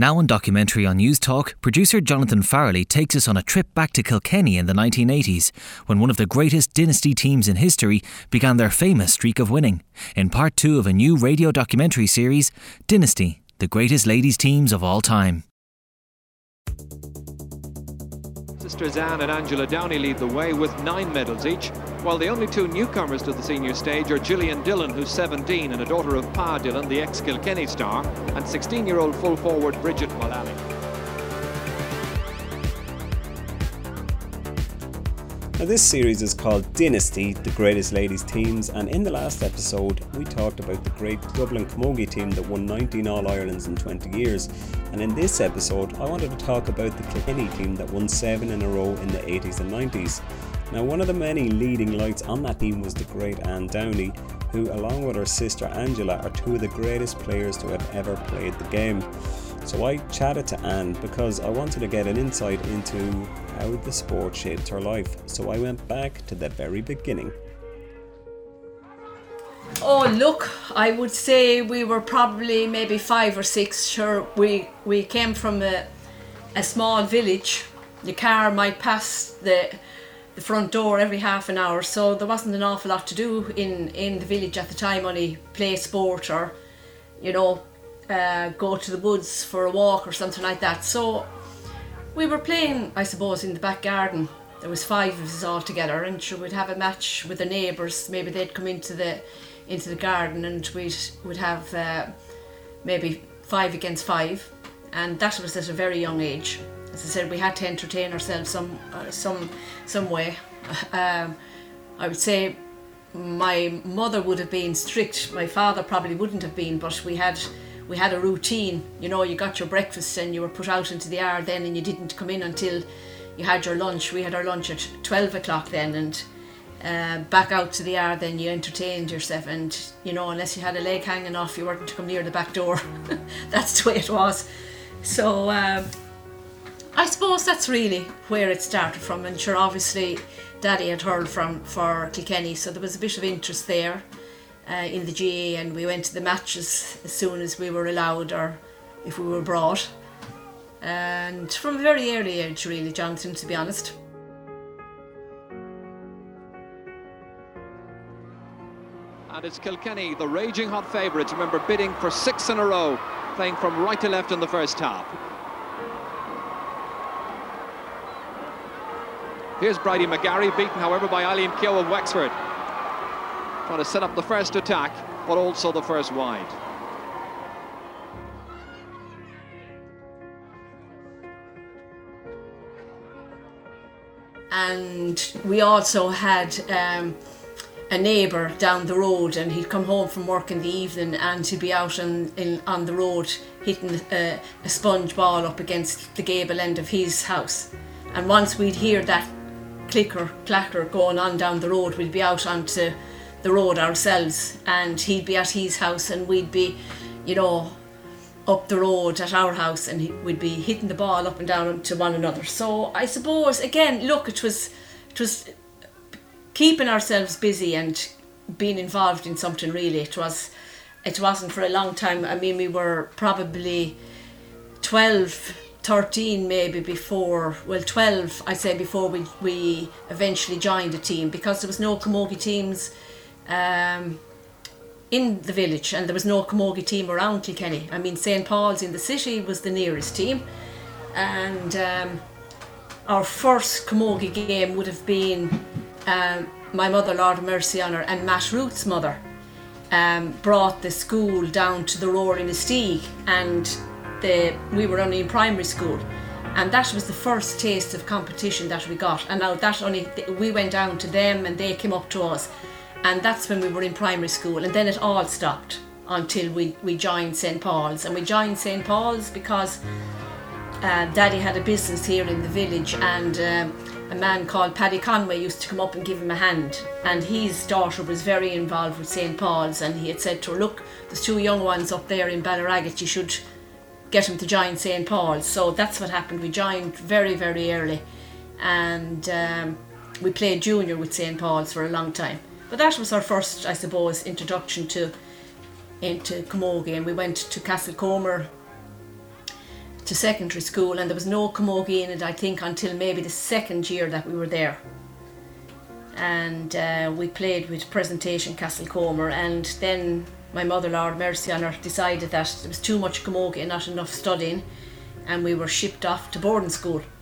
Now on documentary on Newstalk, producer Jonathan Farrelly takes us on a trip back to Kilkenny in the 1980s, when one of the greatest dynasty teams in history began their famous streak of winning, in part two of a new radio documentary series, Dynasty, the greatest ladies' teams of all time. Sisters Anne and Angela Downey lead the way with nine medals each, while the only two newcomers to the senior stage are Gillian Dillon, who's 17 and a daughter of Pa Dillon, the ex-Kilkenny star, and 16-year-old full forward Bridget Mullally. Now, this series is called Dynasty, the greatest ladies teams, and in the last episode, we talked about the great Dublin Camogie team that won 19 All Irelands in 20 years. And in this episode, I wanted to talk about the Kilkenny team that won seven in a row in the 80s and 90s. Now, one of the many leading lights on that team was the great Anne Downey, who, along with her sister Angela, are two of the greatest players to have ever played the game. So I chatted to Anne because I wanted to get an insight into how the sport shaped her life. So I went back to the very beginning. Oh, look, I would say we were probably maybe five or six. Sure, we we came from a, a small village. The car might pass the the front door every half an hour, so there wasn't an awful lot to do in in the village at the time. Only play sport or, you know, uh, go to the woods for a walk or something like that. So we were playing, I suppose, in the back garden. There was five of us all together, and sure we'd have a match with the neighbours. Maybe they'd come into the into the garden, and we'd would have uh, maybe five against five, and that was at a very young age. As I said, we had to entertain ourselves some uh, some some way. Um, I would say my mother would have been strict. My father probably wouldn't have been, but we had we had a routine. You know, you got your breakfast and you were put out into the yard then, and you didn't come in until you had your lunch. We had our lunch at twelve o'clock then, and uh, back out to the yard. Then you entertained yourself, and you know, unless you had a leg hanging off, you weren't to come near the back door. that's the way it was. So um, I suppose that's really where it started from. And sure, obviously, Daddy had heard from for Kilkenny, so there was a bit of interest there uh, in the GA, and we went to the matches as soon as we were allowed or if we were brought. And from a very early age, really, Jonathan, to be honest. And it's Kilkenny, the raging hot favourites, remember bidding for six in a row, playing from right to left in the first half. Here's Brady McGarry, beaten, however, by Eileen Keogh of Wexford. Trying to set up the first attack, but also the first wide. And we also had um, a neighbour down the road, and he'd come home from work in the evening, and he'd be out on, in, on the road hitting a, a sponge ball up against the gable end of his house. And once we'd hear that clicker, clacker going on down the road, we'd be out onto the road ourselves and he'd be at his house and we'd be, you know, up the road at our house and we'd be hitting the ball up and down to one another. So I suppose again, look, it was it was keeping ourselves busy and being involved in something really. It was it wasn't for a long time. I mean we were probably 12 13 maybe before well 12 I'd say before we, we eventually joined the team because there was no camogie teams um, in the village and there was no camogie team around Kilkenny. I mean, St. Paul's in the city was the nearest team and um, our first camogie game would have been um, my mother, Lord Mercy on her, and Matt Root's mother um, brought the school down to the Roaring Steag and the, we were only in primary school. And that was the first taste of competition that we got. And now that only we went down to them and they came up to us. And that's when we were in primary school. And then it all stopped until we, we joined St Paul's. And we joined St Paul's because uh, daddy had a business here in the village. And um, a man called Paddy Conway used to come up and give him a hand. And his daughter was very involved with St Paul's. And he had said to her look there's two young ones up there in Ballyragget you should get him to join St Paul's so that's what happened. We joined very very early. And um, we played junior with St Paul's for a long time. But that was our first, I suppose, introduction to into Camogie, and we went to Castlecomer to secondary school, and there was no camogie in it, I think, until maybe the second year that we were there. And uh, we played with Presentation Castlecomer, and then my mother, Lord Mercy on her, decided that there was too much camogie and not enough studying, and we were shipped off to boarding school.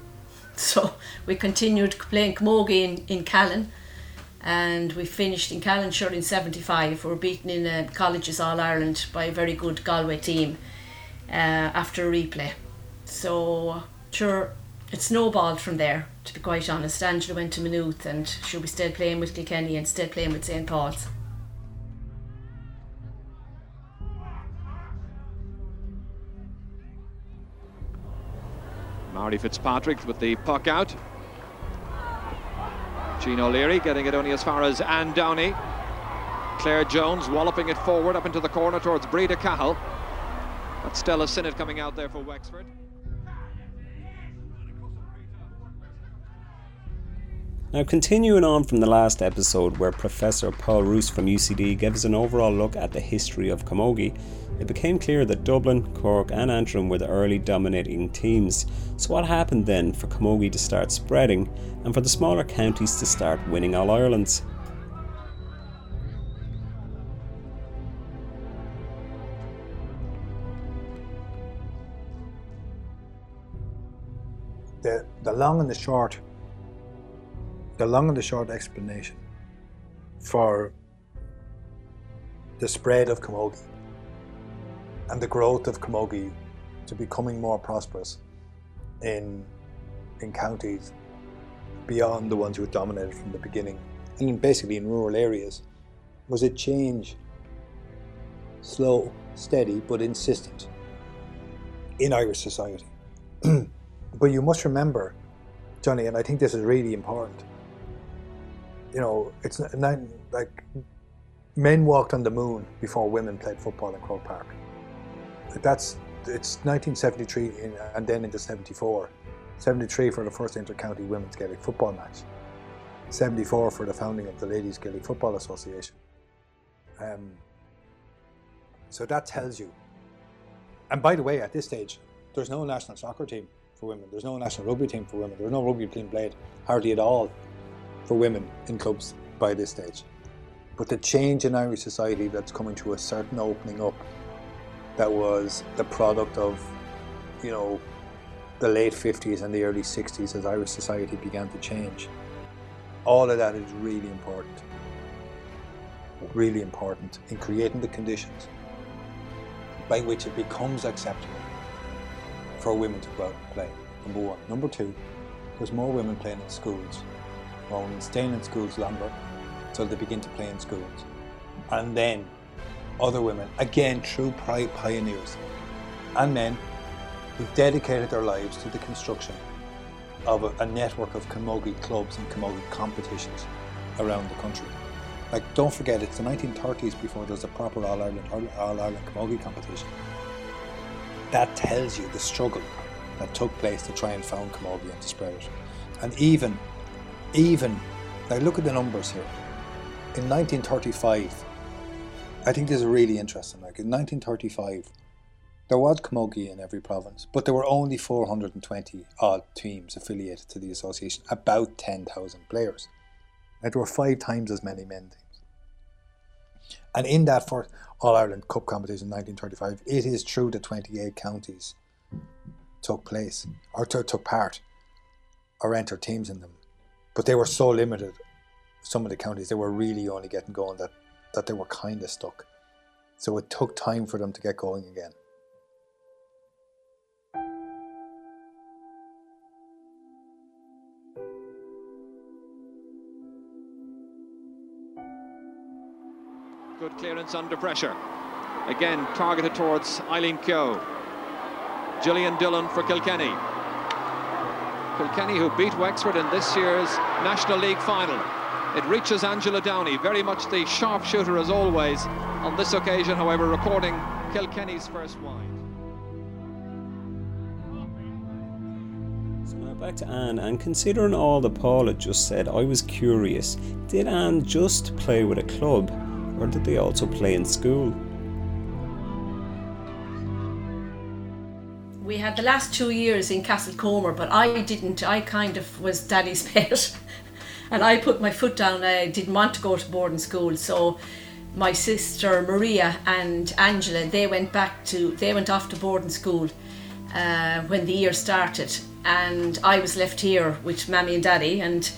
So we continued playing camogie in, in Callan, and we finished in Callanshire in 75. We were beaten in uh, Colleges All Ireland by a very good Galway team uh, after a replay. So, sure, it snowballed from there, to be quite honest. Angela went to Maynooth and she we stayed playing with Kilkenny and stayed playing with St. Paul's. Mauri Fitzpatrick with the puck out. Gene O'Leary getting it only as far as Anne Downey. Claire Jones walloping it forward up into the corner towards Breda Cahill. That's Stella Sinnott coming out there for Wexford. Now, continuing on from the last episode where Professor Paul Rouse from UCD gave us an overall look at the history of Camogie, it became clear that Dublin, Cork, and Antrim were the early dominating teams. So, what happened then for Camogie to start spreading and for the smaller counties to start winning All Irelands? The, the long and the short the long and the short explanation for the spread of camogie and the growth of camogie to becoming more prosperous in in counties beyond the ones who were dominated from the beginning and basically in rural areas was a change slow steady but insistent in Irish society. But you must remember Johnny and I think this is really important you know, it's not like men walked on the moon before women played football in Croke Park. That's it's 1973 in, and then into 74. 73 for the first inter-county women's Gaelic football match. 74 for the founding of the Ladies Gaelic Football Association. Um, so that tells you. And by the way, at this stage, there's no national soccer team for women. There's no national rugby team for women. There's no rugby team played hardly at all for women in clubs by this stage. But the change in Irish society that's coming to a certain opening up that was the product of, you know, the late 50s and the early 60s as Irish society began to change. All of that is really important. Really important in creating the conditions by which it becomes acceptable for women to go out and play. Number one. Number two, there's more women playing in schools on staying in schools longer until they begin to play in schools. And then other women, again true pioneers, and men who've dedicated their lives to the construction of a, a network of camogie clubs and camogie competitions around the country. Like, don't forget, it's the 1930s before there's a proper All Ireland All Ireland camogie competition. That tells you the struggle that took place to try and found camogie and to spread it. And even even, now look at the numbers here. In 1935, I think this is really interesting. Like in 1935, there was camogie in every province, but there were only 420 odd teams affiliated to the association, about 10,000 players. There were five times as many men teams. And in that first All Ireland Cup competition in 1935, it is true that 28 counties took place or took part or entered teams in them but they were so limited. Some of the counties they were really only getting going that that they were kind of stuck. So it took time for them to get going again. Good clearance under pressure. Again, targeted towards Eileen Keogh. Gillian Dillon for Kilkenny. Kilkenny who beat Wexford in this year's National League final. It reaches Angela Downey, very much the sharpshooter as always. On this occasion, however, recording Kilkenny's first wide. So now back to Anne, and considering all that Paul had just said, I was curious did Anne just play with a club, or did they also play in school? We had the last two years in Castlecomer, but I didn't. I kind of was daddy's pet. and I put my foot down. I didn't want to go to boarding school. So my sister Maria and Angela, they went back to, they went off to boarding school uh, when the year started. And I was left here with Mammy and Daddy. And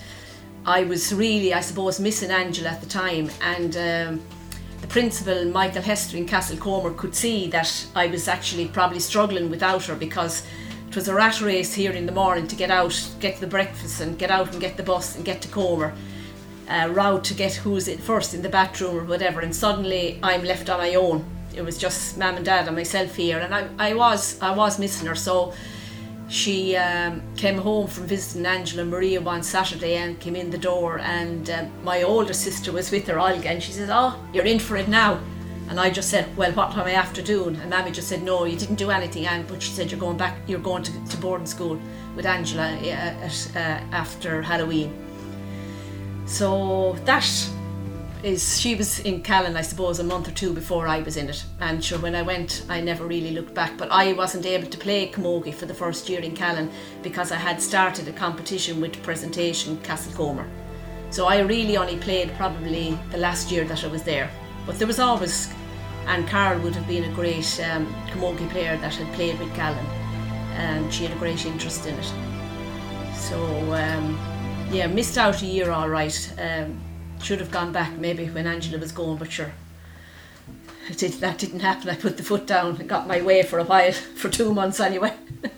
I was really, I suppose, missing Angela at the time. And um, principal, Michael Hester in Castle Castlecomer, could see that I was actually probably struggling without her because it was a rat race here in the morning to get out, get the breakfast, and get out and get the bus and get to Comer. Uh, route to get who's in first in the bathroom or whatever, and suddenly I'm left on my own. It was just mum and dad and myself here, and I, I was I was missing her. So she um, came home from visiting Angela Maria one Saturday and came in the door, and um, my older sister was with her, Olga, and she said, "Oh, you're in for it now." And I just said, "Well, what am I after doing?" And Mammy just said, "No, you didn't do anything." And but she said, "You're going back. You're going to, to boarding school with Angela uh, uh, after Halloween." So that is she was in Callan, I suppose, a month or two before I was in it. And sure, when I went, I never really looked back. But I wasn't able to play camogie for the first year in Callan because I had started a competition with presentation Castlecomer. So I really only played probably the last year that I was there. But there was always, and Carol would have been a great um, camogie player that had played with Callan, and she had a great interest in it. So um, yeah, missed out a year all right. Um, should have gone back maybe when Angela was going, but sure. Did, that didn't happen. I put the foot down and got my way for a while, for two months anyway.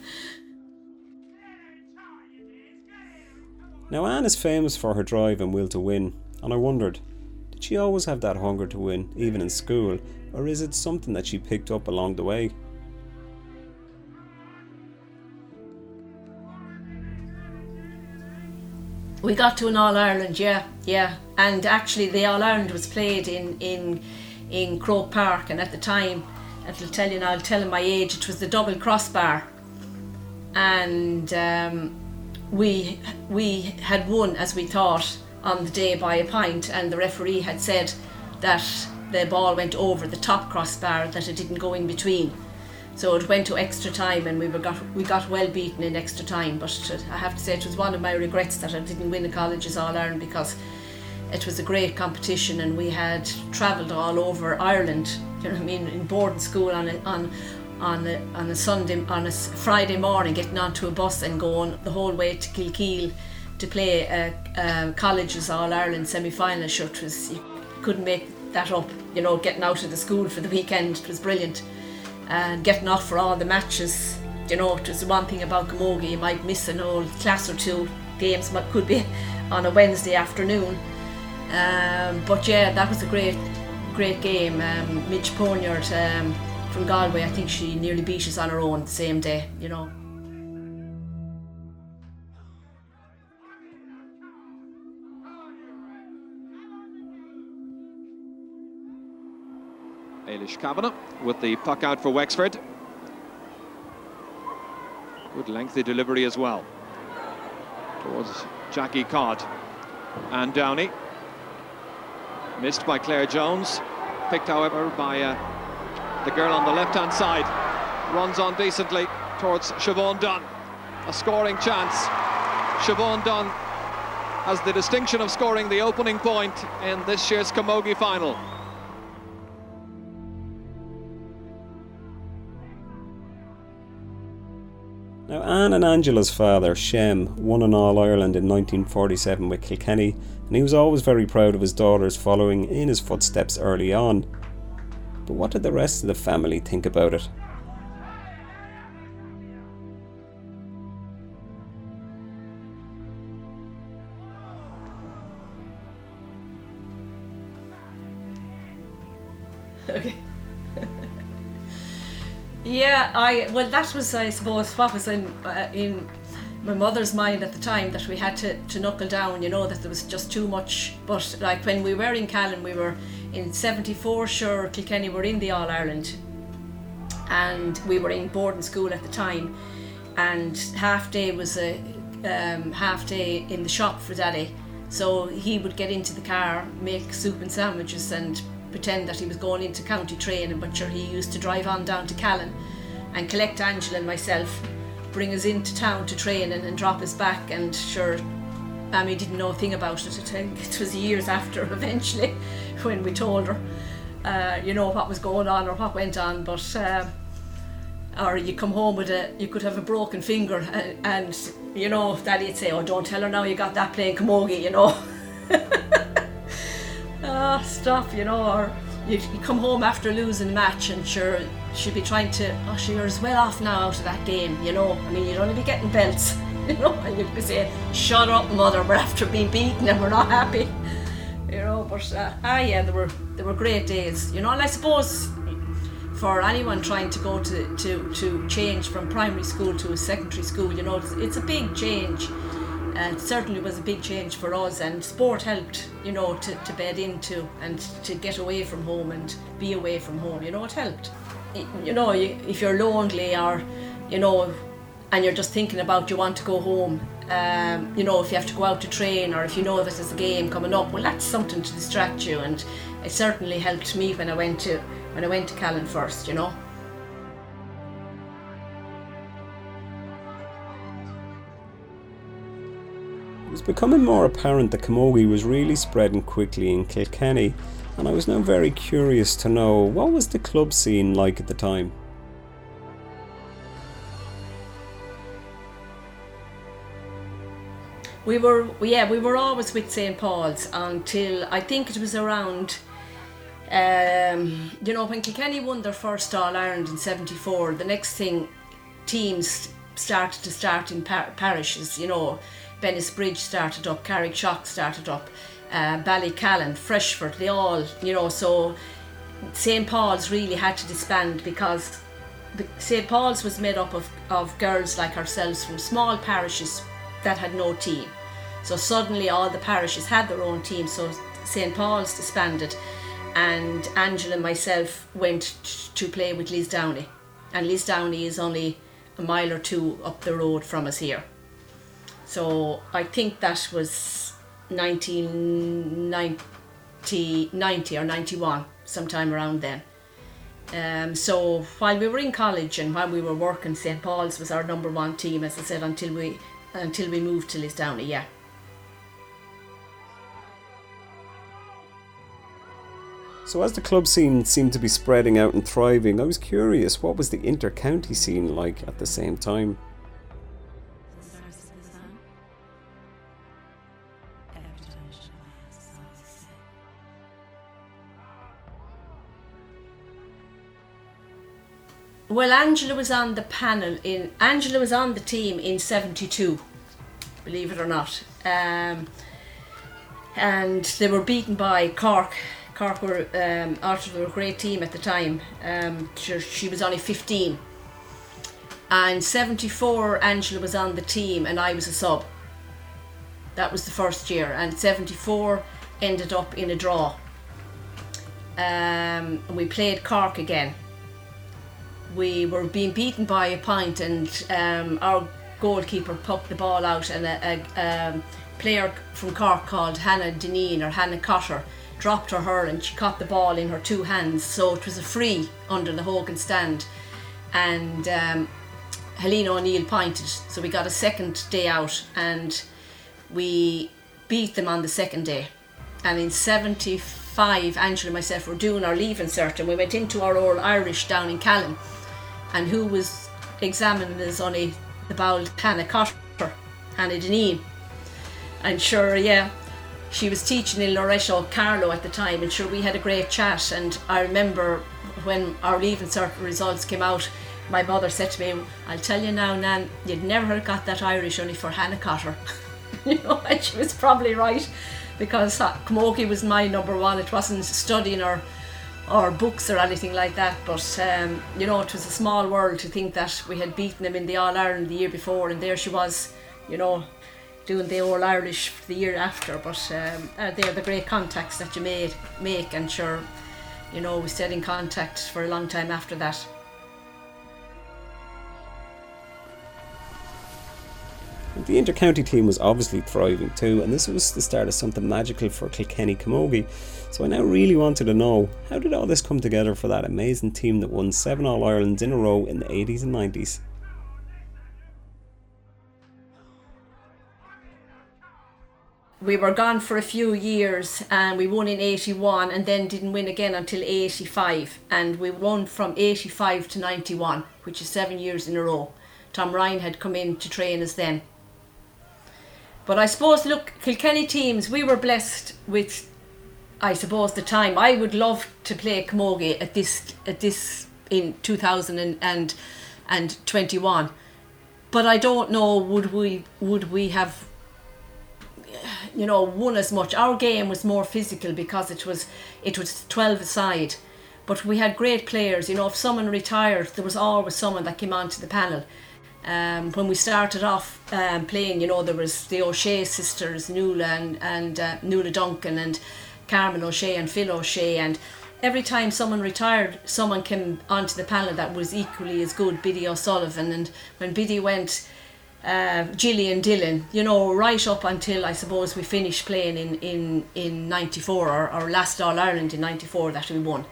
now, Anne is famous for her drive and will to win, and I wondered did she always have that hunger to win, even in school, or is it something that she picked up along the way? We got to an All Ireland, yeah, yeah. And actually, the All Ireland was played in in in Croke Park, and at the time, I'll tell you I'll tell you my age. It was the double crossbar, and um, we we had won as we thought on the day by a pint, and the referee had said that the ball went over the top crossbar, that it didn't go in between. So it went to extra time, and we were got we got well beaten in extra time. But I have to say, it was one of my regrets that I didn't win the colleges All Ireland because it was a great competition, and we had travelled all over Ireland. You know what I mean? In boarding school on a, on on a, on a Sunday on a Friday morning, getting onto a bus and going the whole way to Kilkeel to play a, a colleges All Ireland semi final. Sure, it was you couldn't make that up. You know, getting out of the school for the weekend it was brilliant and getting off for all the matches. You know, it was one thing about Camogie, you might miss an old class or two games, but could be on a Wednesday afternoon. Um, but yeah, that was a great, great game. Um, Midge Poniard um, from Galway, I think she nearly beat us on her own the same day, you know. Ailish Kavanagh with the puck out for Wexford. Good lengthy delivery as well. Towards Jackie Codd. And Downey. Missed by Claire Jones. Picked, however, by uh, the girl on the left-hand side. Runs on decently towards Siobhan Dunn. A scoring chance. Siobhan Dunn has the distinction of scoring the opening point in this year's Camogie final. Now, Anne and Angela's father, Shem, won an All Ireland in 1947 with Kilkenny, and he was always very proud of his daughters following in his footsteps early on. But what did the rest of the family think about it? I well that was I suppose what was in uh, in my mother's mind at the time that we had to, to knuckle down, you know, that there was just too much. But like when we were in Callan, we were in 74, sure, Kilkenny were in the All Ireland. And we were in boarding school at the time. And half day was a um, half day in the shop for daddy. So he would get into the car, make soup and sandwiches, and pretend that he was going into county training, but sure he used to drive on down to Callan and collect Angela and myself, bring us into town to train and, and drop us back. And sure, Mammy didn't know a thing about it. I think it was years after, eventually, when we told her, uh, you know, what was going on or what went on. But uh, or you come home with a, you could have a broken finger, and, and you know, Daddy'd say, "Oh, don't tell her now. You got that playing camogie," you know. Oh, stop, you know, or you, you come home after losing a match and sure she'd be trying to oh she you're as well off now out of that game you know. I mean you'd only be getting belts you know and you'd be saying shut up mother we're after being beaten and we're not happy you know. But uh, ah yeah there were there were great days you know. And I suppose for anyone trying to go to, to, to change from primary school to a secondary school you know it's, it's a big change and certainly was a big change for us and sport helped you know to, to bed into and to get away from home and be away from home you know it helped. You know if you're lonely or you know and you're just thinking about you want to go home um, you know if you have to go out to train or if you know that there's a game coming up well that's something to distract you and it certainly helped me when I went to when I went to Callan first you know Becoming more apparent that camogie was really spreading quickly in Kilkenny, and I was now very curious to know what was the club scene like at the time. We were, yeah, we were always with St Paul's until I think it was around, um, you know, when Kilkenny won their first All Ireland in '74. The next thing, teams started to start in par- parishes, you know Bennettsbridge started up, Carrickshock started up, uh, Ballycallan, Freshford, they all, you know, so St. Paul's really had to disband because St. Paul's was made up of, of girls like ourselves from small parishes that had no team. So suddenly all the parishes had their own team, so St. Paul's disbanded and Angela and myself went to play with Lisdowney. And Lisdowney is only a mile or two up the road from us here. So I think that was 1990 90 or 91, sometime around then. Um, so while we were in college and while we were working, St Paul's was our number one team, as I said, until we until we moved to Lisdowney. Yeah. So as the club scene seemed to be spreading out and thriving, I was curious what was the inter-county scene like at the same time. Well, Angela was on the panel in Angela was on the team in '72, believe it or not, um, and they were beaten by Cork. Cork were um, Arthur were a great team at the time. Um, she, she was only 15, and '74 Angela was on the team and I was a sub. That was the first year, and '74 ended up in a draw. Um, we played Cork again we were being beaten by a point and um, our goalkeeper popped the ball out and a, a um, player from Cork called Hannah Dineen or Hannah Cotter dropped her her and she caught the ball in her two hands. So it was a free under the Hogan stand. And um, Helena O'Neill pointed. So we got a second day out and we beat them on the second day. And in 75 Angela and myself were doing our leaving cert and we went into our old Irish down in Callan and who was examining is only the bowel Hannah Cotter, Hannah Dineen. And sure, yeah, she was teaching in Loreto Carlow at the time, and sure, we had a great chat. And I remember when our leaving cert results came out, my mother said to me, I'll tell you now, Nan, you'd never have got that Irish only for Hannah Cotter. you know, and she was probably right because Camogie was my number one. It wasn't studying or or books or anything like that. But um, you know, it was a small world to think that we had beaten them in the All Ireland the year before, and there she was, you know, doing the All Irish the year after. But um, uh, they're the great contacts that you made make, and sure, you know, we stayed in contact for a long time after that. The intercounty team was obviously thriving too, and this was the start of something magical for Kilkenny Camogie. So I now really wanted to know how did all this come together for that amazing team that won seven All Irelands in a row in the 80s and 90s? we were gone for a few years and we won in 81 and then didn't win again until 85 and we won from 85 to 91 which is seven years in a row. Tom ryan had come in to train us then. But i suppose look kilkenny teams we were blessed with i suppose the time i would love to play camogie at this at this in 2021 but i don't know would we would we have you know won as much. Our game was more physical because it was it was twelve aside, but we had great players. You know, if someone retired, there was always someone that came onto the panel. Um, when we started off um, playing, you know, there was the O'Shea sisters, Nuala and, and uh, Nuala Duncan and Carmen O'Shea and Phil O'Shea and every time someone retired, someone came onto the panel that was equally as good, Biddy O'Sullivan. And when Biddy went, uh, Gillian Dillon, you know, right up until I suppose we finished playing in in in '94 or, or last All Ireland in '94 that we won.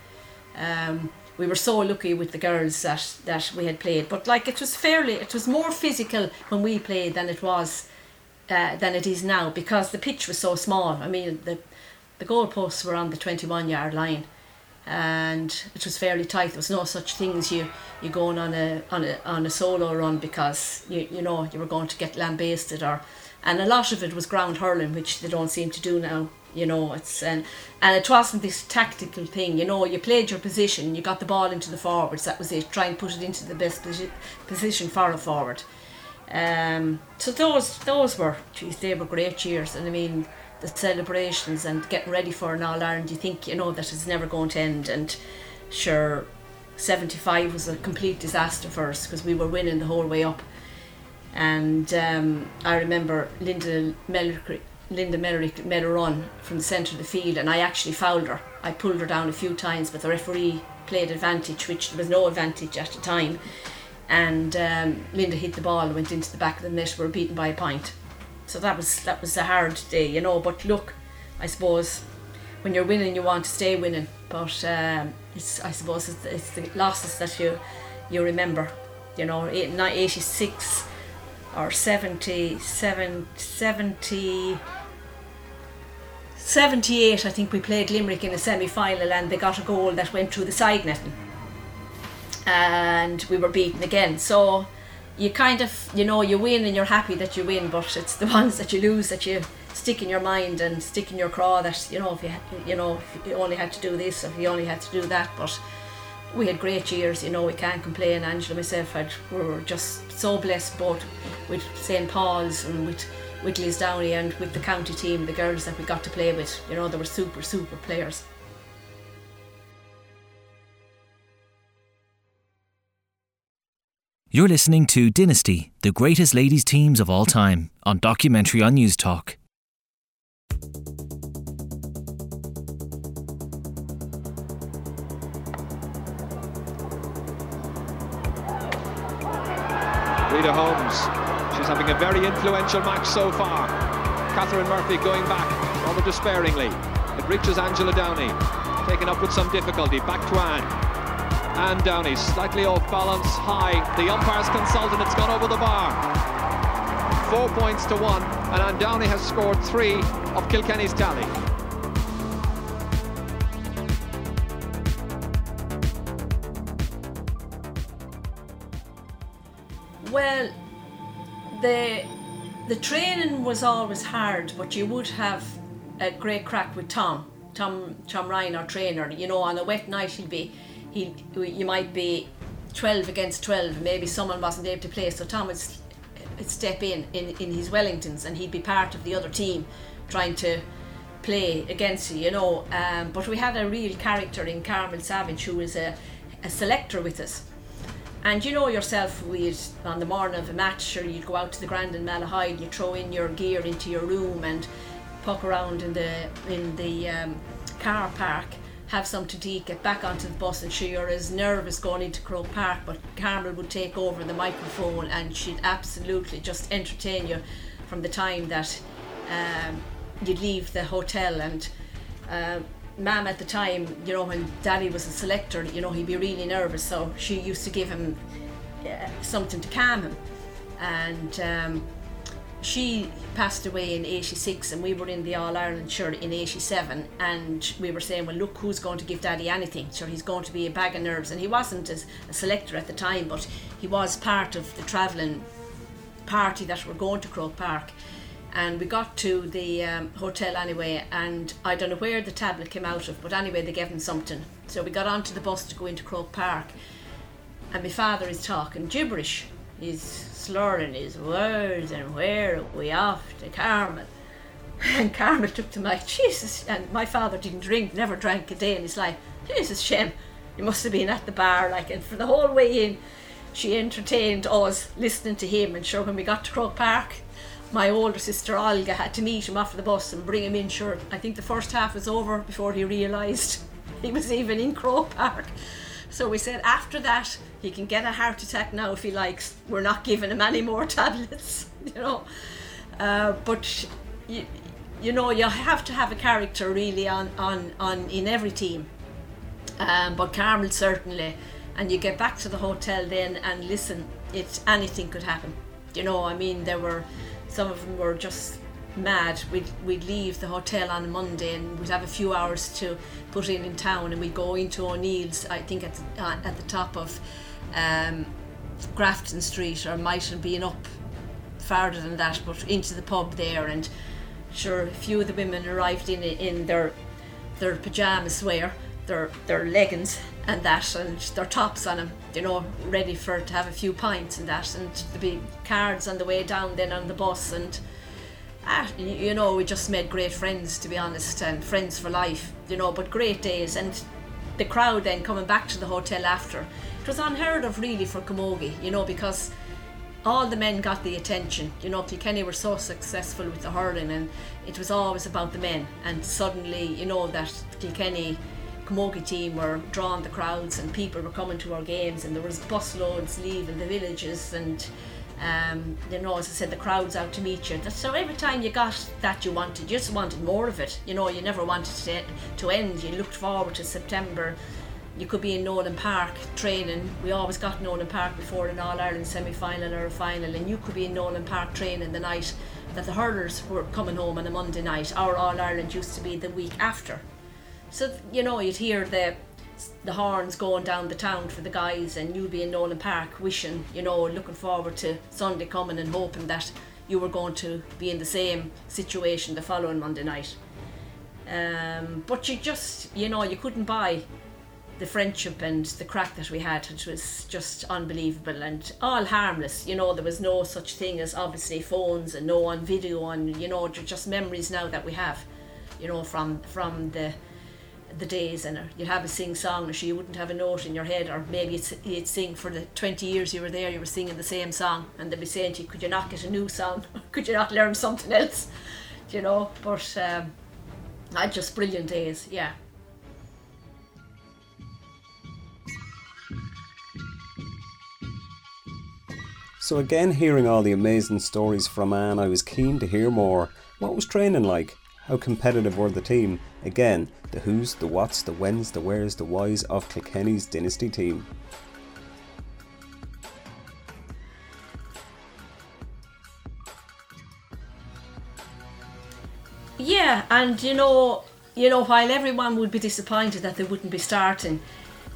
Um, we were so lucky with the girls that that we had played, but like it was fairly, it was more physical when we played than it was uh, than it is now because the pitch was so small. I mean, the the goalposts were on the 21 yard line and it was fairly tight. There was no such thing as you you going on a on a on a solo run because you you know you were going to get lambasted or and a lot of it was ground hurling which they don't seem to do now you know. It's and and it wasn't this tactical thing you know. You played your position you got the ball into the forwards. That was it. Try and put it into the best posi- position for a forward. Um so those those were geez they were great years. And I mean the celebrations and getting ready for an All Ireland, you think you know that it's never going to end. And sure, 75 was a complete disaster for us because we were winning the whole way up. And um, I remember Linda Mellerick, Linda Mellerick made a run from the centre of the field, and I actually fouled her. I pulled her down a few times, but the referee played advantage, which there was no advantage at the time. And um, Linda hit the ball and went into the back of the net. We were beaten by a point so that was that was a hard day, you know. But look, I suppose when you're winning, you want to stay winning. But um, it's I suppose it's, it's the losses that you you remember. You know, 86 or 70, 70, 70 78 I think we played Limerick in a semi-final and they got a goal that went through the side netting and we were beaten again so you kind of you know you win and you're happy that you win but it's the ones that you lose that you stick in your mind and stick in your craw that you know if you you know if you only had to do this if you only had to do that. But we had great years you know we can't complain. Angela and myself had we were just so blessed both with St Paul's and with with Lisdowney and with the county team the girls that we got to play with. You know they were super super players You're listening to Dynasty, the greatest ladies' teams of all time, on documentary on Newstalk. Rita Holmes, she's having a very influential match so far. Catherine Murphy going back rather despairingly. It reaches Angela Downey, taken up with some difficulty. Back to Anne and Downey slightly off balance high. The umpires consult and it's gone over the bar. Four points to one and Anne Downey has scored three of Kilkenny's tally. Well the the training was always hard but you would have a great crack with Tom. Tom Tom Ryan our trainer you know on a wet night he'd be he you might be 12 against 12 maybe someone wasn't able to play so Tom would step in, in in his Wellingtons and he'd be part of the other team trying to play against you you know. Um, but we had a real character in Carmel Savage who was a, a selector with us. And you know yourself we'd on the morning of a match or you'd go out to the Grand in Malahide and you throw in your gear into your room and puck around in the in the um, car park have some to eat, get back onto the bus, and she you're as nervous going into Croke Park, but Carmel would take over the microphone and she'd absolutely just entertain you from the time that um, you'd leave the hotel and. Uh, Mam at the time, you know, when Daddy was a selector, you know, he'd be really nervous, so she used to give him uh, something to calm him. And um, she passed away in 86 and we were in the All Ireland shirt in 87 and we were saying well look who's going to give daddy anything? Sure he's going to be a bag of nerves and he wasn't as a selector at the time but he was part of the travelling party that were going to Croke Park. And we got to the um, hotel anyway and I don't know where the tablet came out of but anyway they gave him something. So we got onto the bus to go into Croke Park and my father is talking gibberish he's slurring his words and where we off to Carmel. And Carmel took to my Jesus and my father didn't drink never drank a day in his life. Jesus Shem he must have been at the bar like and for the whole way in she entertained us listening to him. And sure when we got to Croke Park my older sister Olga had to meet him off the bus and bring him in. Sure I think the first half was over before he realised he was even in Croke Park so we said after that he can get a heart attack now if he likes. We're not giving him any more tablets, you know. Uh, but you, you know you have to have a character really on on on in every team. Um, but Carmel certainly, and you get back to the hotel then and listen. It anything could happen. You know, I mean, there were some of them were just mad. We'd, we'd leave the hotel on Monday and we'd have a few hours to put in in town and we'd go into O'Neill's, I think at the, uh, at the top of um, Grafton Street or might have been up farther than that, but into the pub there. And sure, a few of the women arrived in in their their pajamas, wear their their leggings and that, and their tops on them, you know, ready for to have a few pints and that, and the big cards on the way down then on the bus and. Ah, you know, we just made great friends, to be honest, and friends for life, you know, but great days. And the crowd then coming back to the hotel after, it was unheard of really for Camogie, you know, because all the men got the attention. You know, Kilkenny were so successful with the hurling and it was always about the men. And suddenly, you know, that Kilkenny Camogie team were drawing the crowds and people were coming to our games and there was busloads leaving the villages and um, you know, as I said, the crowds out to meet you. So every time you got that you wanted, you just wanted more of it. You know, you never wanted it to end. You looked forward to September you could be in Nolan Park training. We always got Nolan Park before an All Ireland semi final or a final, and you could be in Nolan Park training the night that the hurlers were coming home on a Monday night. Our All Ireland used to be the week after. So, you know, you'd hear the the horns going down the town for the guys, and you'd be in Nolan Park wishing, you know, looking forward to Sunday coming and hoping that you were going to be in the same situation the following Monday night. Um, but you just, you know, you couldn't buy the friendship and the crack that we had, which was just unbelievable and all harmless. You know, there was no such thing as obviously phones and no on video and you know, just memories now that we have. You know, from from the the days and you'd have a sing song or you wouldn't have a note in your head or maybe you'd sing for the 20 years you were there you were singing the same song and they'd be saying to you could you not get a new song could you not learn something else you know but um, I just brilliant days yeah So again, hearing all the amazing stories from Anne, I was keen to hear more. What was training like? How competitive were the team? Again, the who's, the what's, the when's, the where's, the why's of Kilkenny's dynasty team. Yeah, and you know, you know, while everyone would be disappointed that they wouldn't be starting,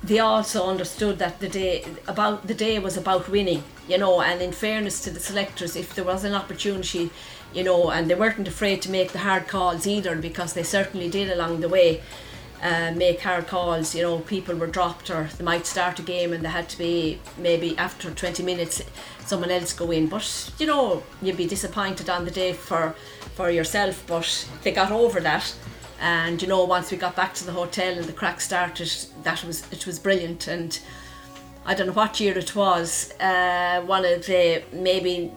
they also understood that the day about the day was about winning, you know, and in fairness to the selectors, if there was an opportunity, you know, and they weren't afraid to make the hard calls either because they certainly did along the way. Uh, make hard calls, you know, people were dropped or they might start a game and they had to be maybe after 20 minutes someone else go in. But, you know, you'd be disappointed on the day for, for yourself, but they got over that and you know once we got back to the hotel and the crack started that was it was brilliant and I don't know what year it was uh, one of the maybe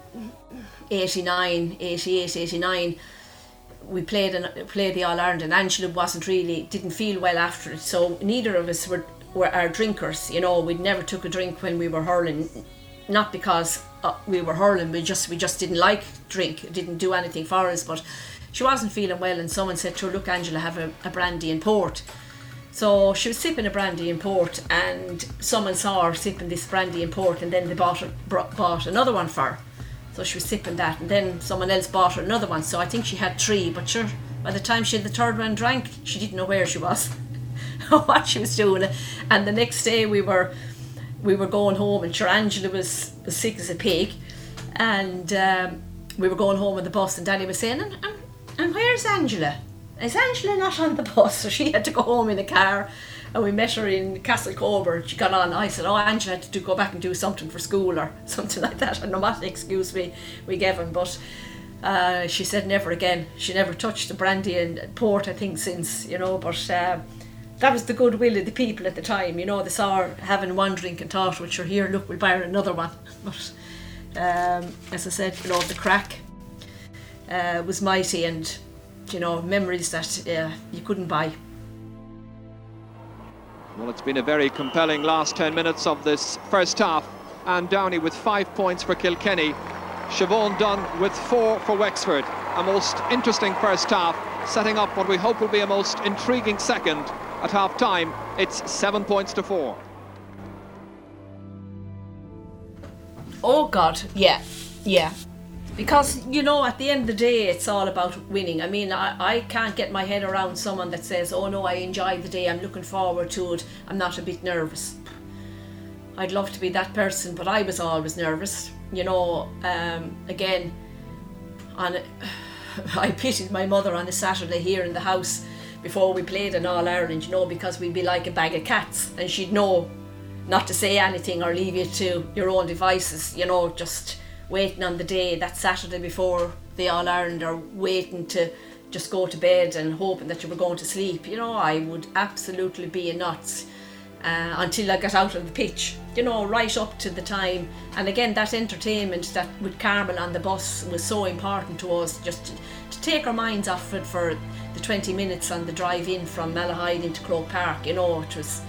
89 88 89 we played and played the All Ireland, and Angela wasn't really didn't feel well after it. So neither of us were were our drinkers. You know, we never took a drink when we were hurling, not because uh, we were hurling. We just we just didn't like drink. It didn't do anything for us. But she wasn't feeling well, and someone said to her, "Look, Angela, have a, a brandy and port." So she was sipping a brandy and port, and someone saw her sipping this brandy and port, and then they bought bought another one for her. So she was sipping that, and then someone else bought her another one. So I think she had three, but sure, by the time she had the third one drank, she didn't know where she was, what she was doing. And the next day we were we were going home, and sure Angela was, was sick as a pig, and um, we were going home on the bus, and Daddy was saying, and, and where's Angela? Is Angela not on the bus? So she had to go home in a car and we met her in Castle Castlecomer. She got on. I said, "Oh, Angela had to go back and do something for school or something like that." I know what excuse we we gave him, but uh, she said never again. She never touched the brandy and port, I think, since you know. But uh, that was the goodwill of the people at the time. You know, they saw her having one drink and thought, "Well, sure, here, look, we'll buy her another one." But um, as I said, you know, the crack uh, was mighty, and you know, memories that uh, you couldn't buy. Well, it's been a very compelling last 10 minutes of this first half. Anne Downey with five points for Kilkenny. Siobhan Dunn with four for Wexford. A most interesting first half, setting up what we hope will be a most intriguing second. At half time, it's seven points to four. Oh, God, yeah, yeah because you know at the end of the day it's all about winning. I mean I, I can't get my head around someone that says oh no i enjoy the day. I'm looking forward to it. I'm not a bit nervous. I'd love to be that person but i was always nervous you know um, again on i pitied my mother on a saturday here in the house before we played in all ireland you know because we'd be like a bag of cats and she'd know not to say anything or leave you to your own devices you know just waiting on the day that Saturday before the All Ireland or waiting to just go to bed and hoping that you were going to sleep. You know, I would absolutely be a nuts uh, until I got out of the pitch. You know, right up to the time. And again, that entertainment that with Carmel on the bus was so important to us, just to, to take our minds off it for the 20 minutes on the drive in from Malahide into Croke Park. You know, it was.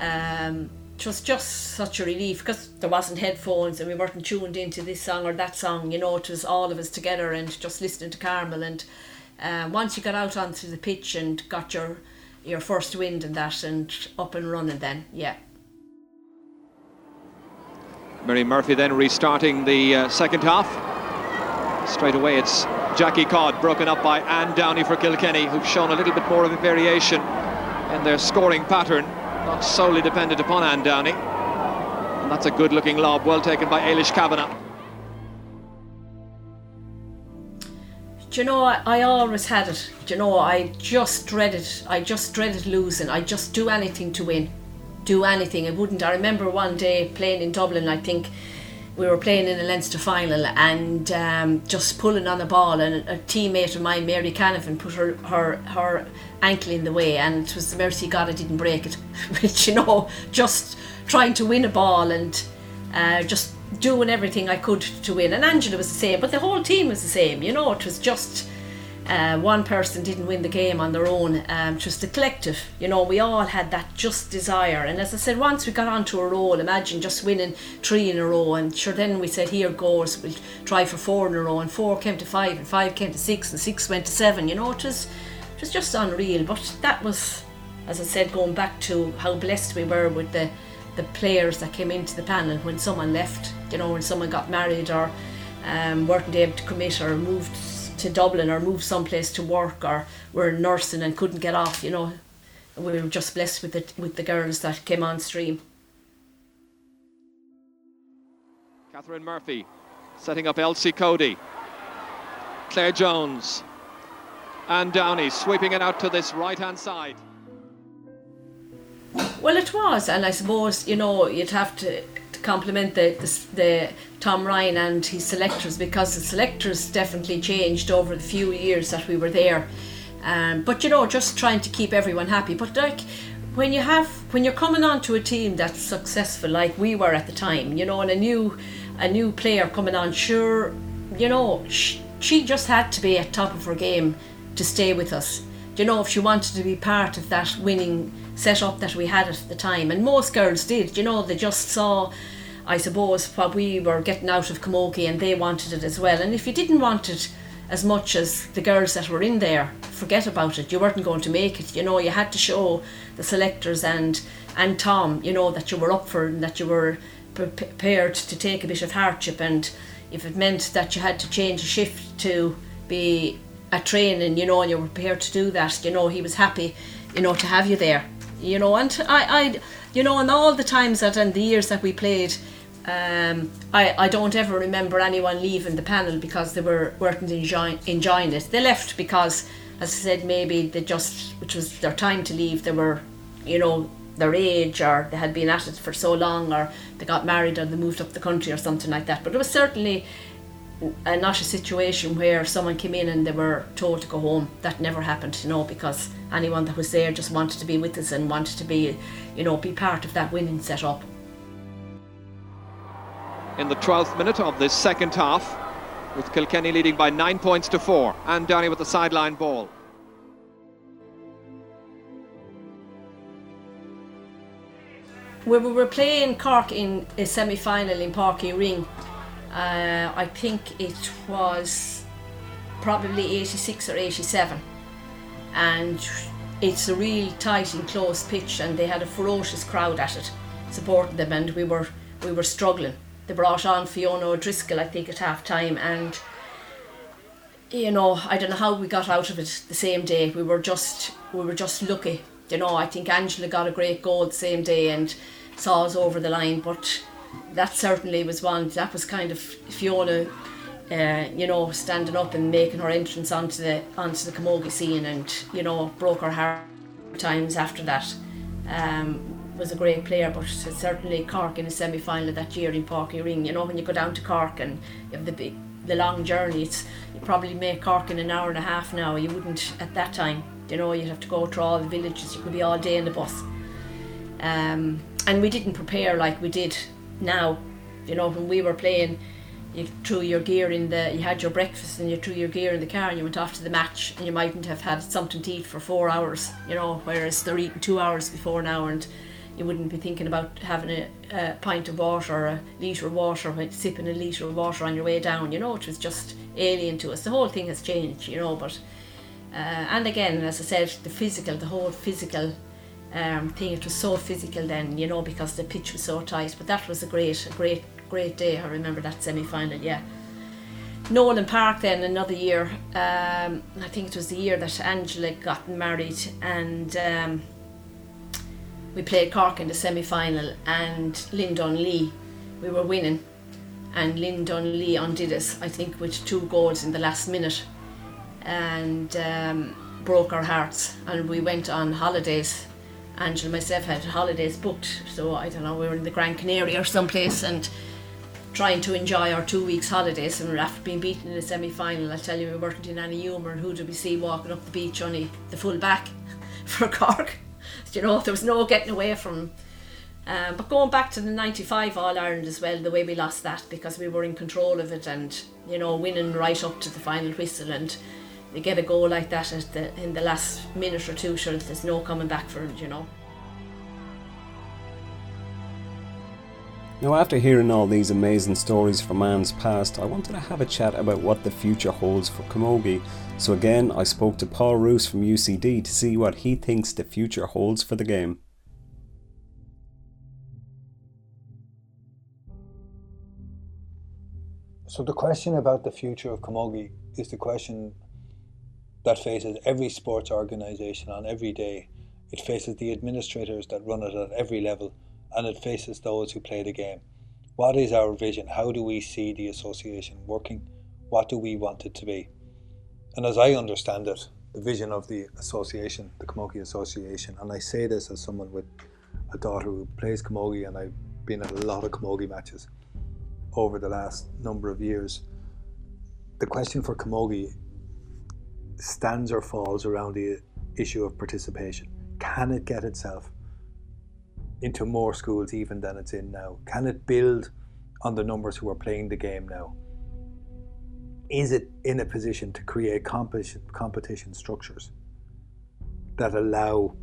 Um, it was just such a relief because there wasn't headphones and we weren't tuned into this song or that song you know it was all of us together and just listening to Carmel. And uh, once you got out onto the pitch and got your your first wind and that and up and running then yeah. Mary Murphy then restarting the uh, second half. Straight away it's Jackie Codd broken up by Anne Downey for Kilkenny who've shown a little bit more of a variation in their scoring pattern not solely dependent upon Anne Downey. And that's a good looking lob, well taken by Ailish Kavanagh. Do you know, I, I always had it. Do you know, I just dreaded, I just dreaded losing. I just do anything to win. Do anything. I wouldn't. I remember one day playing in Dublin, I think we were playing in a Leinster final and um, just pulling on the ball and a teammate of mine, Mary Canavan, put her, her, her ankle in the way and it was the mercy God I didn't break it. Which, you know, just trying to win a ball and uh, just doing everything I could to win. And Angela was the same, but the whole team was the same, you know, it was just uh, one person didn't win the game on their own, um, just the collective. You know, we all had that just desire. And as I said, once we got onto a roll, imagine just winning three in a row. And sure, then we said, here goes, we'll try for four in a row. And four came to five, and five came to six, and six went to seven. You know, it was, it was just unreal. But that was, as I said, going back to how blessed we were with the, the players that came into the panel when someone left, you know, when someone got married or um, weren't able to commit or moved to Dublin or move someplace to work or were nursing and couldn't get off, you know. We were just blessed with the with the girls that came on stream. Catherine Murphy setting up Elsie Cody. Claire Jones. Anne Downey sweeping it out to this right hand side. Well, it was, and I suppose you know you'd have to to compliment the, the, the Tom Ryan and his selectors because the selectors definitely changed over the few years that we were there. Um, but you know, just trying to keep everyone happy. But like when you have when you're coming on to a team that's successful, like we were at the time, you know, and a new a new player coming on, sure, you know, she, she just had to be at top of her game to stay with us. You know, if she wanted to be part of that winning setup that we had at the time, and most girls did. You know, they just saw, I suppose, what we were getting out of Camogie, and they wanted it as well. And if you didn't want it as much as the girls that were in there, forget about it. You weren't going to make it. You know, you had to show the selectors and and Tom, you know, that you were up for and that you were prepared to take a bit of hardship and if it meant that you had to change a shift to be a training, you know, and you were prepared to do that, you know, he was happy, you know, to have you there. You know, and I, I you know, and all the times that and the years that we played, um, I, I don't ever remember anyone leaving the panel because they were weren't enjoying, enjoying it. They left because, as I said, maybe they just, which was their time to leave, they were, you know, their age or they had been at it for so long or they got married or they moved up the country or something like that. But it was certainly a, not a situation where someone came in and they were told to go home. That never happened, you know, because anyone that was there just wanted to be with us and wanted to be, you know, be part of that winning setup. In the 12th minute of this second half, with Kilkenny leading by nine points to four, Anne Downey with the sideline ball. we were playing Cork in a semi final in Páirc Uí Rinn. Uh, I think it was probably 86 or 87. And it's a real tight and close pitch, and they had a ferocious crowd at it supporting them, and we were we were struggling. They brought on Fiona O'Driscoll, I think, at half time, and you know, I don't know how we got out of it the same day. We were just we were just lucky. You know, I think Angela got a great goal the same day, and saw us over the line. But that certainly was one. That was kind of Fiona, uh, you know, standing up and making her entrance onto the onto the camogie scene, and you know, broke her heart times after that. Um, was a great player, but certainly Cork in a semi final that year in Uí Rinn. You know, when you go down to Cork and you have the big, the long journey, it's you probably make Cork in an hour and a half now. You wouldn't at that time. You know, you'd have to go through all the villages. You could be all day in the bus. Um, and we didn't prepare like we did now. You know, when we were playing, you threw your gear in the, you had your breakfast and you threw your gear in the car and you went off to the match and you mightn't have had something to eat for four hours. You know, whereas they're eating two hours before now and you wouldn't be thinking about having a, a pint of water or a litre of water, sipping a litre of water on your way down. You know, it was just alien to us. The whole thing has changed. You know, but. Uh, and again, as I said, the physical, the whole physical um, thing. It was so physical then, you know, because the pitch was so tight. But that was a great, a great, great day. I remember that semi final. Yeah. Nolan Park then another year. Um, I think it was the year that Angela got married, and um, we played Cork in the semi final, and Lynn Dunlea, we were winning, and Lynn Dunlea undid us. I think with two goals in the last minute, and um, broke our hearts, and we went on holidays Angela and myself had holidays booked, so I don't know, we were in the Grand Canary or someplace and trying to enjoy our two weeks holidays and after being beaten in the semi-final. I tell you we weren't in any humour and who did we see walking up the beach only the full back for Cork? You know there was no getting away from um, but going back to the 95 All Ireland as well the way we lost that because we were in control of it and you know winning right up to the final whistle and they get a goal like that at the, in the last minute or two, sure, there's no coming back for it, you know. Now, after hearing all these amazing stories from Anne's past, I wanted to have a chat about what the future holds for Camogie. So, again, I spoke to Paul Rouse from UCD to see what he thinks the future holds for the game. So, the question about the future of Camogie is the question that faces every sports organisation on every day. It faces the administrators that run it at every level, and it faces those who play the game. What is our vision? How do we see the association working? What do we want it to be? And as I understand it, the vision of the association, the Camogie Association, and I say this as someone with a daughter who plays Camogie, and I've been at a lot of Camogie matches over the last number of years. The question for Camogie stands or falls around the issue of participation. Can it get itself into more schools even than it's in now? Can it build on the numbers who are playing the game now? is it in a position to create competition, structures that allow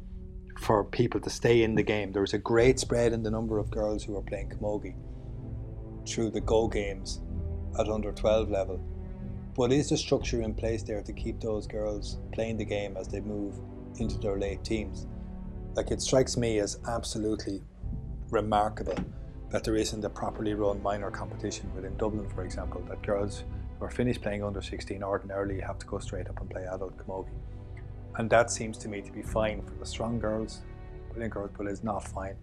for people to stay in the game? There is a great spread in the number of girls who are playing camogie through the Go games at under 12 level. But is the structure in place there to keep those girls playing the game as they move into their late teens? Like it strikes me as absolutely remarkable that there isn't a properly run minor competition within Dublin, for example, that girls who are finished playing under 16 ordinarily have to go straight up and play adult camogie. And that seems to me to be fine for the strong girls, brilliant girls, but is not fine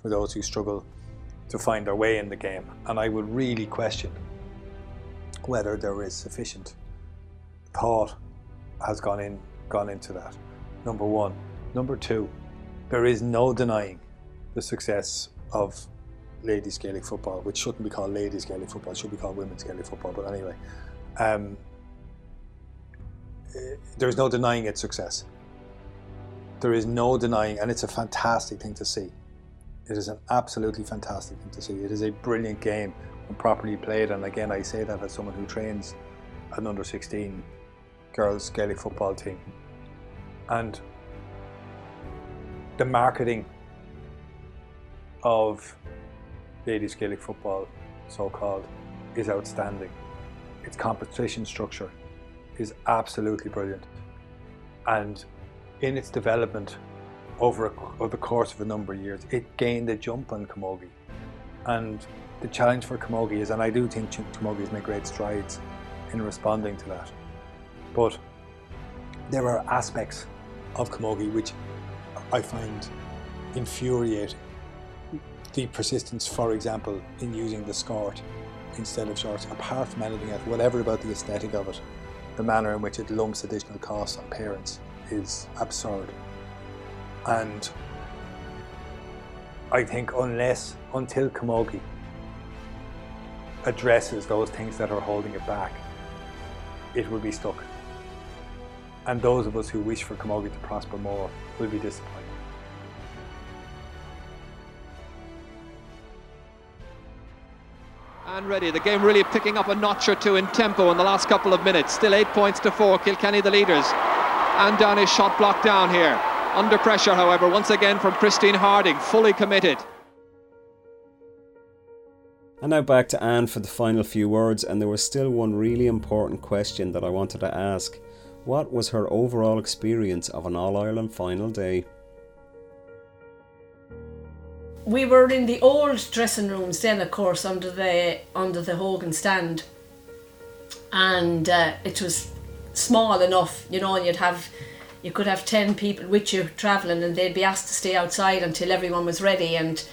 for those who struggle to find their way in the game. And I would really question whether there is sufficient thought has gone in gone into that. Number one. Number two, there is no denying the success of ladies Gaelic football, which shouldn't be called ladies Gaelic football, it should be called women's Gaelic football. But anyway, um, eh, there's no denying its success. There is no denying, and it's a fantastic thing to see. It is an absolutely fantastic thing to see. It is a brilliant game properly played, and again, I say that as someone who trains an under 16 girls Gaelic football team. And the marketing of ladies Gaelic football, so called, is outstanding. Its competition structure is absolutely brilliant. And in its development over, a, over the course of a number of years, it gained a jump on Camogie. And the challenge for Camogie is, and I do think Camogie has made great strides in responding to that. But there are aspects of Camogie which I find infuriating the persistence, for example, in using the skirt instead of shorts, apart from anything else, whatever about the aesthetic of it, the manner in which it lumps additional costs on parents is absurd. And I think unless, until Camogie addresses those things that are holding it back, it will be stuck. And those of us who wish for Camogie to prosper more will be disappointed. and ready. The game really picking up a notch or two in tempo in the last couple of minutes. Still eight points to four. Kilkenny the leaders. And down shot blocked down here. Under pressure, however, once again from Christine Harding, fully committed. And now back to Anne for the final few words, and there was still one really important question that I wanted to ask. What was her overall experience of an All Ireland final day? we were in the old dressing rooms then, of course, under the under the Hogan stand, and uh, it was small enough, you know, and you'd have you could have ten people with you travelling, and they'd be asked to stay outside until everyone was ready, and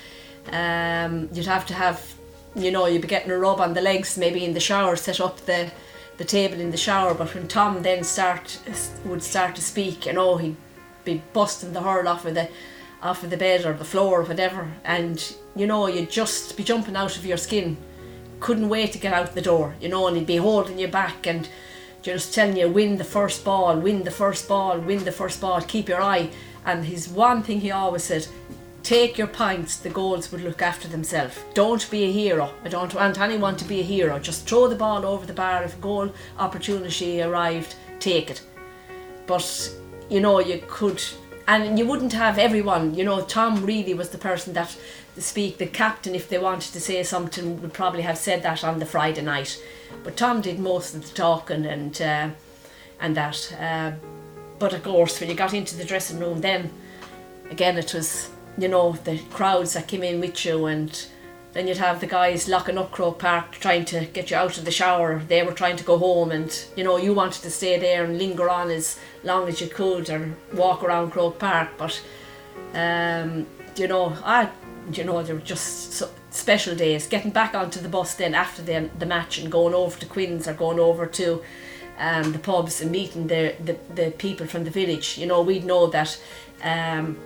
um, you'd have to have, you know, you'd be getting a rub on the legs, maybe in the shower, set up the the table in the shower. But when Tom then start would start to speak, you know, he'd be busting the hurl off of the off of the bed or the floor or whatever, and you know, you'd just be jumping out of your skin. Couldn't wait to get out the door, you know, and he'd be holding you back and just telling you, win the first ball, win the first ball, win the first ball, keep your eye. And his one thing he always said, take your pints, the goals would look after themselves. Don't be a hero. I don't want anyone to be a hero. Just throw the ball over the bar. If a goal opportunity arrived, take it. But, you know, you could and you wouldn't have everyone you know tom really was the person that speak the captain if they wanted to say something would probably have said that on the friday night but tom did most of the talking and uh, and that uh, but of course when you got into the dressing room then again it was you know the crowds that came in with you and then you'd have the guys locking up Croke Park trying to get you out of the shower. They were trying to go home, and you know you wanted to stay there and linger on as long as you could or walk around Croke Park. But um, you know, I you know they were just so special days. Getting back onto the bus then after the the match and going over to Quinn's or going over to um, the pubs and meeting the, the the people from the village. You know, we'd know that. Um,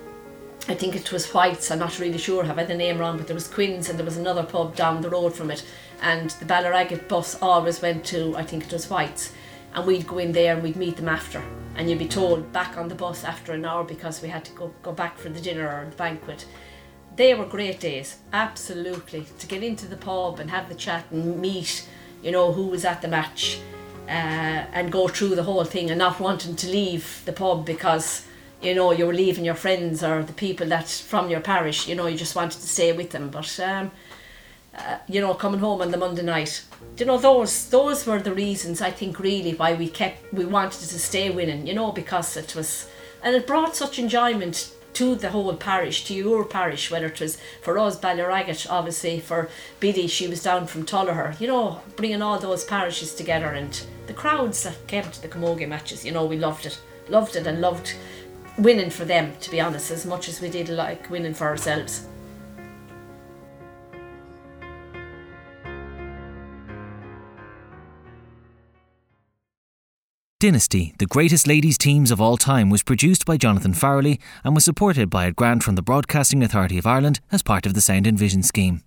I think it was White's, I'm not really sure, have I the name wrong, but there was Quinn's and there was another pub down the road from it. And the Ballyragget bus always went to, I think it was White's. And we'd go in there and we'd meet them after. And you'd be told back on the bus after an hour because we had to go, go back for the dinner or the banquet. They were great days, absolutely. To get into the pub and have the chat and meet, you know, who was at the match. uh, and go through the whole thing and not wanting to leave the pub because you know you were leaving your friends or the people that from your parish you know you just wanted to stay with them but um, uh, you know coming home on the Monday night you know those those were the reasons I think really why we kept we wanted to stay winning you know because it was and it brought such enjoyment to the whole parish, to your parish, whether it was for us, Ballyragget, obviously, for Biddy, she was down from Tullogher, you know, bringing all those parishes together and the crowds that came to the Camogie matches, you know, we loved it. Loved it and loved winning for them, to be honest, as much as we did like winning for ourselves. Dynasty, the greatest ladies' teams of all time, was produced by Jonathan Farrelly and was supported by a grant from the Broadcasting Authority of Ireland as part of the Sound and Vision scheme.